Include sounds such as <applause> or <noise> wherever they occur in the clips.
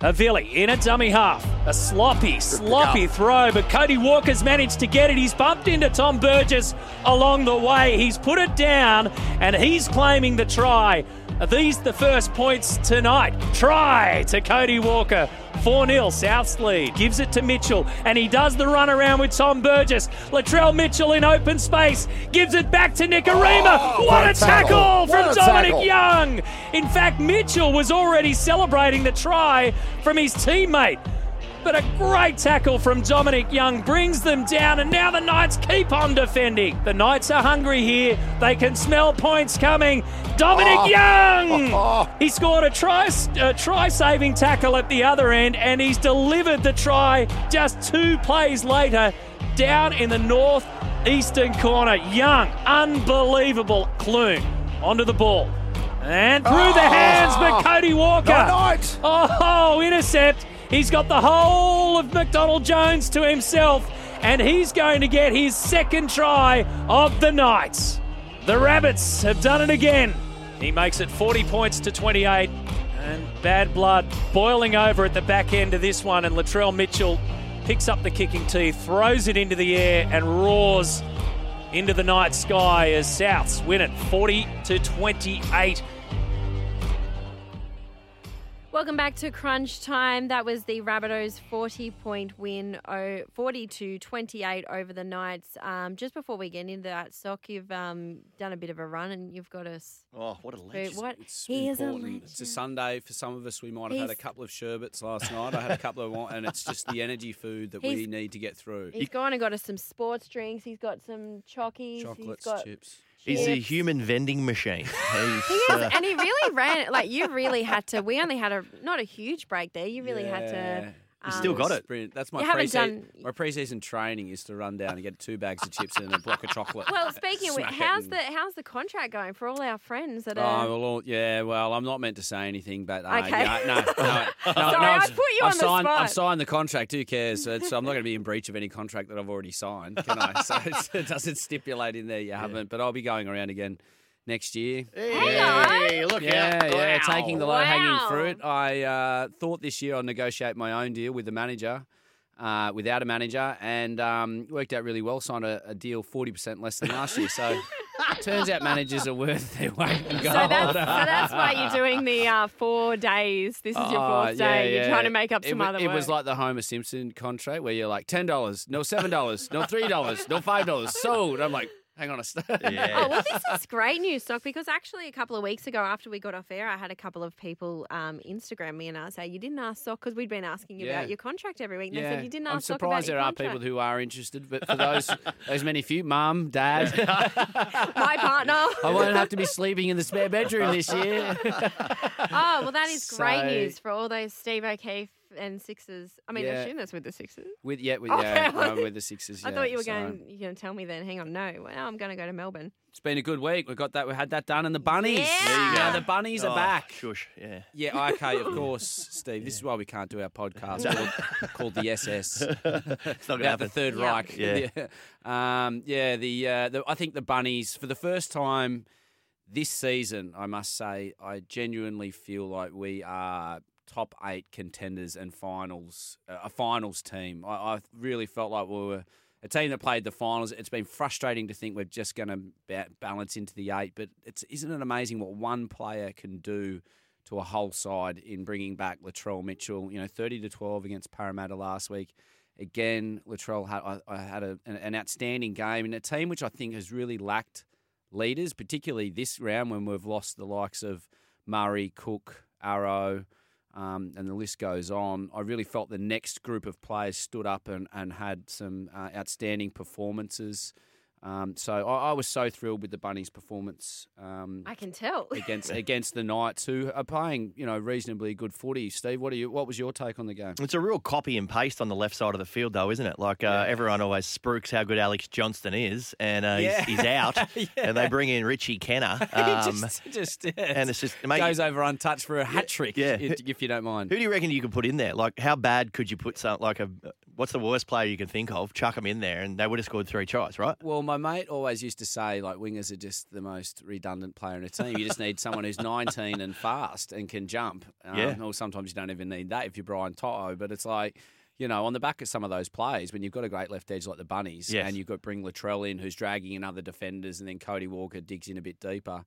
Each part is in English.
Avili in a dummy half. A sloppy, sloppy throw, but Cody Walker's managed to get it. He's bumped into Tom Burgess along the way. He's put it down, and he's claiming the try. Are these the first points tonight? Try to Cody Walker. 4 0, South's lead. Gives it to Mitchell, and he does the run around with Tom Burgess. Latrell Mitchell in open space. Gives it back to Nicarima. Oh, what, what a tackle, tackle. from a Dominic tackle. Young. In fact, Mitchell was already celebrating the try from his teammate. But a great tackle from Dominic Young brings them down, and now the Knights keep on defending. The Knights are hungry here. They can smell points coming. Dominic Oh. Young! <laughs> Oh. He scored a try, a try saving tackle at the other end, and he's delivered the try just two plays later down in the northeastern corner. Young, unbelievable. Clune onto the ball. And through the oh. hands, but Cody Walker. Oh, intercept. He's got the whole of McDonald Jones to himself, and he's going to get his second try of the night. The Rabbits have done it again. He makes it 40 points to 28, and bad blood boiling over at the back end of this one. And Latrell Mitchell picks up the kicking tee, throws it into the air, and roars into the night sky as Souths win it 40 to 28. Welcome back to Crunch Time. That was the Rabbitohs 40 point win, oh, 40 to 28 over the Knights. Um, just before we get into that, Sock, you've um, done a bit of a run and you've got us. Oh, what a through- legend. What? It's he is a legend. It's a Sunday for some of us. We might have had a couple of sherbets last night. I had a couple of, wine, and it's just the energy food that we need to get through. He's gone and got us some sports drinks. He's got some chockies. Chocolates, he's got chips. He's a human vending machine. He's, <laughs> He is, uh, and he really ran. Like you really had to. We only had a not a huge break there. You really had to. You still um, got it. Sprint. That's my You haven't pre-season. done- My pre-season training is to run down and get two bags of chips and a block of chocolate. Well, speaking of which, Smack it how's in. the how's the contract going for all our friends that Oh, are? well, all- yeah. Well, I'm not meant to say anything, but uh, Okay. yeah, no, no, <laughs> no, no, Sorry, no, I it's- put you I've on the signed, spot. I've signed the contract. Who cares? So, so I'm not going to be in breach of any contract that I've already signed, can I? <laughs> So it's- it doesn't stipulate in there you haven't. But I'll be going around again next year. hey, look Yeah, out. yeah, Wow. taking the low hanging Wow. fruit. I uh, thought this year I'd negotiate my own deal with the manager. Uh, without a manager, and um, worked out really well. Signed a, a deal forty percent less than last year. So <laughs> turns out managers are worth their weight in gold. So that's, so that's why you're doing the uh, four days. This is your Oh, fourth yeah, day. You're trying to make up It some wa- other It work. was like the Homer Simpson contract where you're like ten dollars, no seven dollars, no three dollars, no five dollars, sold. I'm like, hang on a second. <laughs> Yeah. Oh, well, this is great news, Stock, because actually a couple of weeks ago after we got off air, I had a couple of people um, Instagram me and I say, You didn't ask Stock because we'd been asking you Yeah. about your contract every week. And they Yeah, said, You didn't ask I'm ask Stock surprised about there your are people who are interested, but for those <laughs> those many few, mum, dad, <laughs> My partner. I won't have to be sleeping in the spare bedroom this year. oh, well, that is great So- news for all those Steve O'Keefe and Sixers. I mean, I Yeah. assume that's with the Sixers. With yeah, with, <laughs> Oh, yeah, okay. no, with the Sixers. I yeah, thought you were so going. You're going to tell me then. Hang on, no. Well, I'm going to go to Melbourne. It's been a good week. We got that. We had that done, and the bunnies. Yeah. There you Yeah, go. the bunnies are Oh, back. Shush, yeah. Yeah, okay, of <laughs> course, Steve. This is why we can't do our podcast called, called the SS. <laughs> It's not going to about the happen. Third Yeah. Reich. Yeah. yeah. Um, yeah. The, uh, the I think the bunnies for the first time this season, I must say, I genuinely feel like we are top eight contenders and finals, uh, a finals team. I, I really felt like we were a team that played the finals. It's been frustrating to think we're just going to ba- balance into the eight, but it's isn't it amazing what one player can do to a whole side in bringing back Latrell Mitchell? You know, thirty to twelve against Parramatta last week. again, Latrell had I, I had a, an, an outstanding game in a team which I think has really lacked leaders, particularly this round when we've lost the likes of Murray, Cook, Arrow, um, and the list goes on. I really felt the next group of players stood up and, and had some uh, outstanding performances. Um, so I, I was so thrilled with the Bunnies' performance um, I can tell. against <laughs> against the Knights, who are playing you know reasonably good footy. Steve, what are you? What was your take on the game? It's a real copy and paste on the left side of the field, though, isn't it? Like uh, everyone always spruiks how good Alex Johnston is, and uh, Yeah. he's, he's out, <laughs> Yeah. and they bring in Richie Kennar. <laughs> Um, just, just yeah, and it's just mate, goes over untouched for a hat trick. yeah. if, if you don't mind. Who do you reckon you could put in there? Like, how bad could you put some like a? What's the worst player you can think of? Chuck him in there, and they would have scored three tries, right? Well, my mate always used to say like wingers are just the most redundant player in a team. You just need someone who's 19 and fast and can jump. Um, Yeah. Or sometimes you don't even need that if you're Brian To'o. But it's like, you know, on the back of some of those plays, when you've got a great left edge like the Bunnies, Yes. and you've got bring Latrell in who's dragging in other defenders, and then Cody Walker digs in a bit deeper.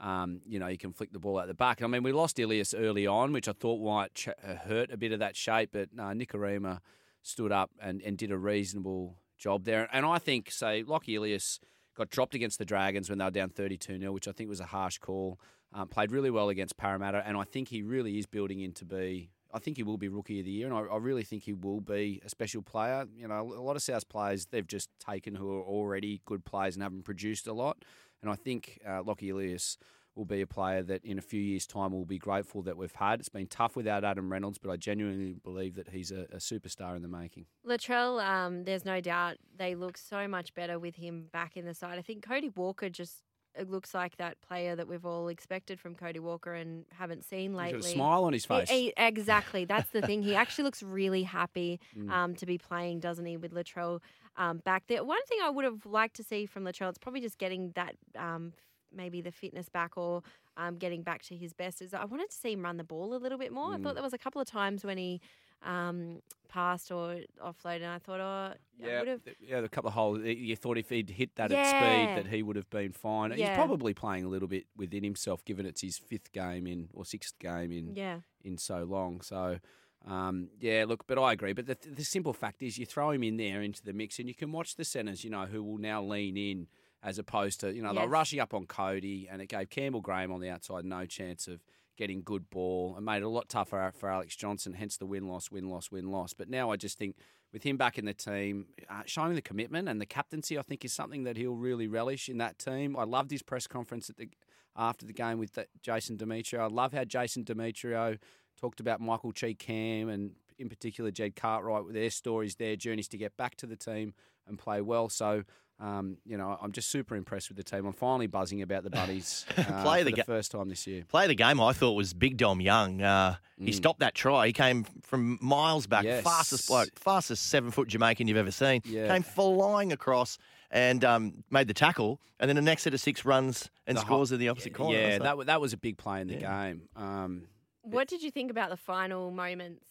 Um, you know, you can flick the ball out the back. I mean, we lost Ilias early on, which I thought might ch- uh, hurt a bit of that shape, but no, Nicarima stood up and, and did a reasonable job there. And I think, say, Lockie Ilias got dropped against the Dragons when they were down 32 0, which I think was a harsh call. Um, played really well against Parramatta, and I think he really is building in to be. I think he will be rookie of the year, and I, I really think he will be a special player. You know, a lot of South players they've just taken who are already good players and haven't produced a lot. And I think uh, Lockie Ilias will be a player that in a few years' time will be grateful that we've had. It's been tough without Adam Reynolds, but I genuinely believe that he's a, a superstar in the making. Latrell, um, there's no doubt they look so much better with him back in the side. I think Cody Walker just it looks like that player that we've all expected from Cody Walker and haven't seen He's lately. got a smile on his face. he- exactly. That's the thing. He actually looks really happy <laughs> Mm. um, to be playing, doesn't he, with Latrell um, back there. One thing I would have liked to see from Latrell is probably just getting that um, maybe the fitness back or um, getting back to his best. Is I wanted to see him run the ball a little bit more. I Mm. thought there was a couple of times when he um, passed or offloaded, and I thought, oh, I Yeah, would have. yeah, a couple of holes. You thought if he'd hit that at speed, that he would have been fine. He's probably playing a little bit within himself, given it's his fifth game in or sixth game in Yeah. in so long. So, um, yeah, look, but I agree. But the, the simple fact is, you throw him in there into the mix, and you can watch the centres, you know, who will now lean in as opposed to, you know, they're rushing up on Cody, and it gave Campbell Graham on the outside no chance of getting good ball and made it a lot tougher for Alex Johnston, hence the win loss, win loss, win loss. But now I just think with him back in the team, uh, showing the commitment and the captaincy, I think is something that he'll really relish in that team. I loved his press conference at the after the game with the, Jason Demetriou. I love how Jason Demetriou talked about Michael Chee-Kam and in particular Jed Cartwright with their stories, their journeys to get back to the team and play well. So. Um, you know, I'm just super impressed with the team. I'm finally buzzing about the buddies <laughs> uh, Play for the the ga- first time this year. Play of the game, I thought was Big Dom Young. Uh, He Mm. stopped that try. He came from miles back, Yes. fastest bloke, fastest seven foot Jamaican you've ever seen. Yeah. Came flying across and um, made the tackle, and then the next set of six runs and The ho- scores in the opposite corner. Yeah, that like, that was a big play in the Yeah. game. Um, What did you think about the final moments?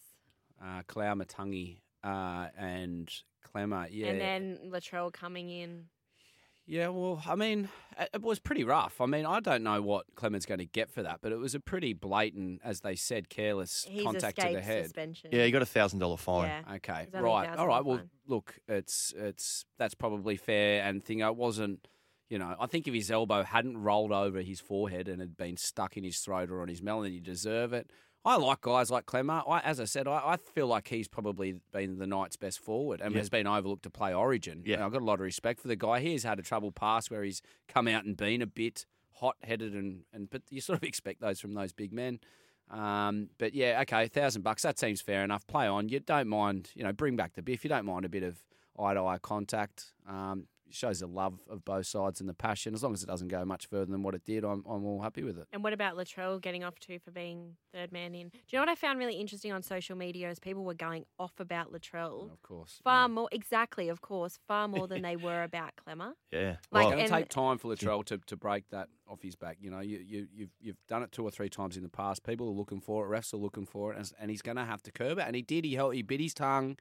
uh, Koloamatangi uh, and Klemmer, yeah, And then Latrell coming in. yeah. Well, I mean, it it was pretty rough. I mean, I don't know what Klemmer's going to get for that, but it was a pretty blatant, as they said, careless He's contact to the head. suspension. yeah, he got a thousand dollar fine. Yeah. Okay, It's only right, thousand all right. Well, fine. look, it's it's that's probably fair, and thing it wasn't. You know, I think if his elbow hadn't rolled over his forehead and had been stuck in his throat or on his melon, you deserve it. I like guys like Klemmer. I, as I said, I, I feel like he's probably been the Knights' best forward and Yeah. has been overlooked to play Origin. Yeah. And I've got a lot of respect for the guy. He has had a trouble past where he's come out and been a bit hot headed, and, and but you sort of <laughs> expect those from those big men. Um, but yeah, okay, thousand bucks that seems fair enough. Play on. You don't mind, you know, bring back the biff. You don't mind a bit of eye to eye contact. Um, shows the love of both sides and the passion. As long as it doesn't go much further than what it did, I'm I'm all happy with it. And what about Latrell getting off too for being third man in? Do you know what I found really interesting on social media is people were going off about Latrell Of course, far more, exactly, of course, far more than they were about Klemmer. <laughs> Yeah. Like, Well, It's going to take time for Latrell to, to break that off his back. You know, you, you, you've, you've done it two or three times in the past. People are looking for it. Refs are looking for it. And, and he's going to have to curb it. And he did. He, held, he bit his tongue.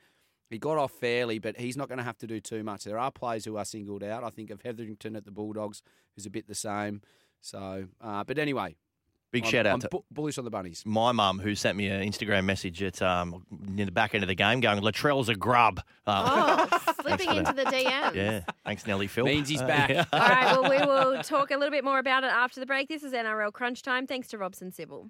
He got off fairly, but he's not going to have to do too much. There are players who are singled out. I think of Hetherington at the Bulldogs, who's a bit the same. So, uh, but anyway, Big I'm- shout out I'm to- bu- bullish on the bunnies. My mum, who sent me an Instagram message at um, near the back end of the game, going, Latrell's a grub. Uh, Oh, <laughs> slipping into that. the DMs. yeah, thanks, Nelly Phil. Means he's Uh, back. yeah. All right, well, we <laughs> will talk a little bit more about it after the break. This is NRL Crunch Time. Thanks to Robson Sybil.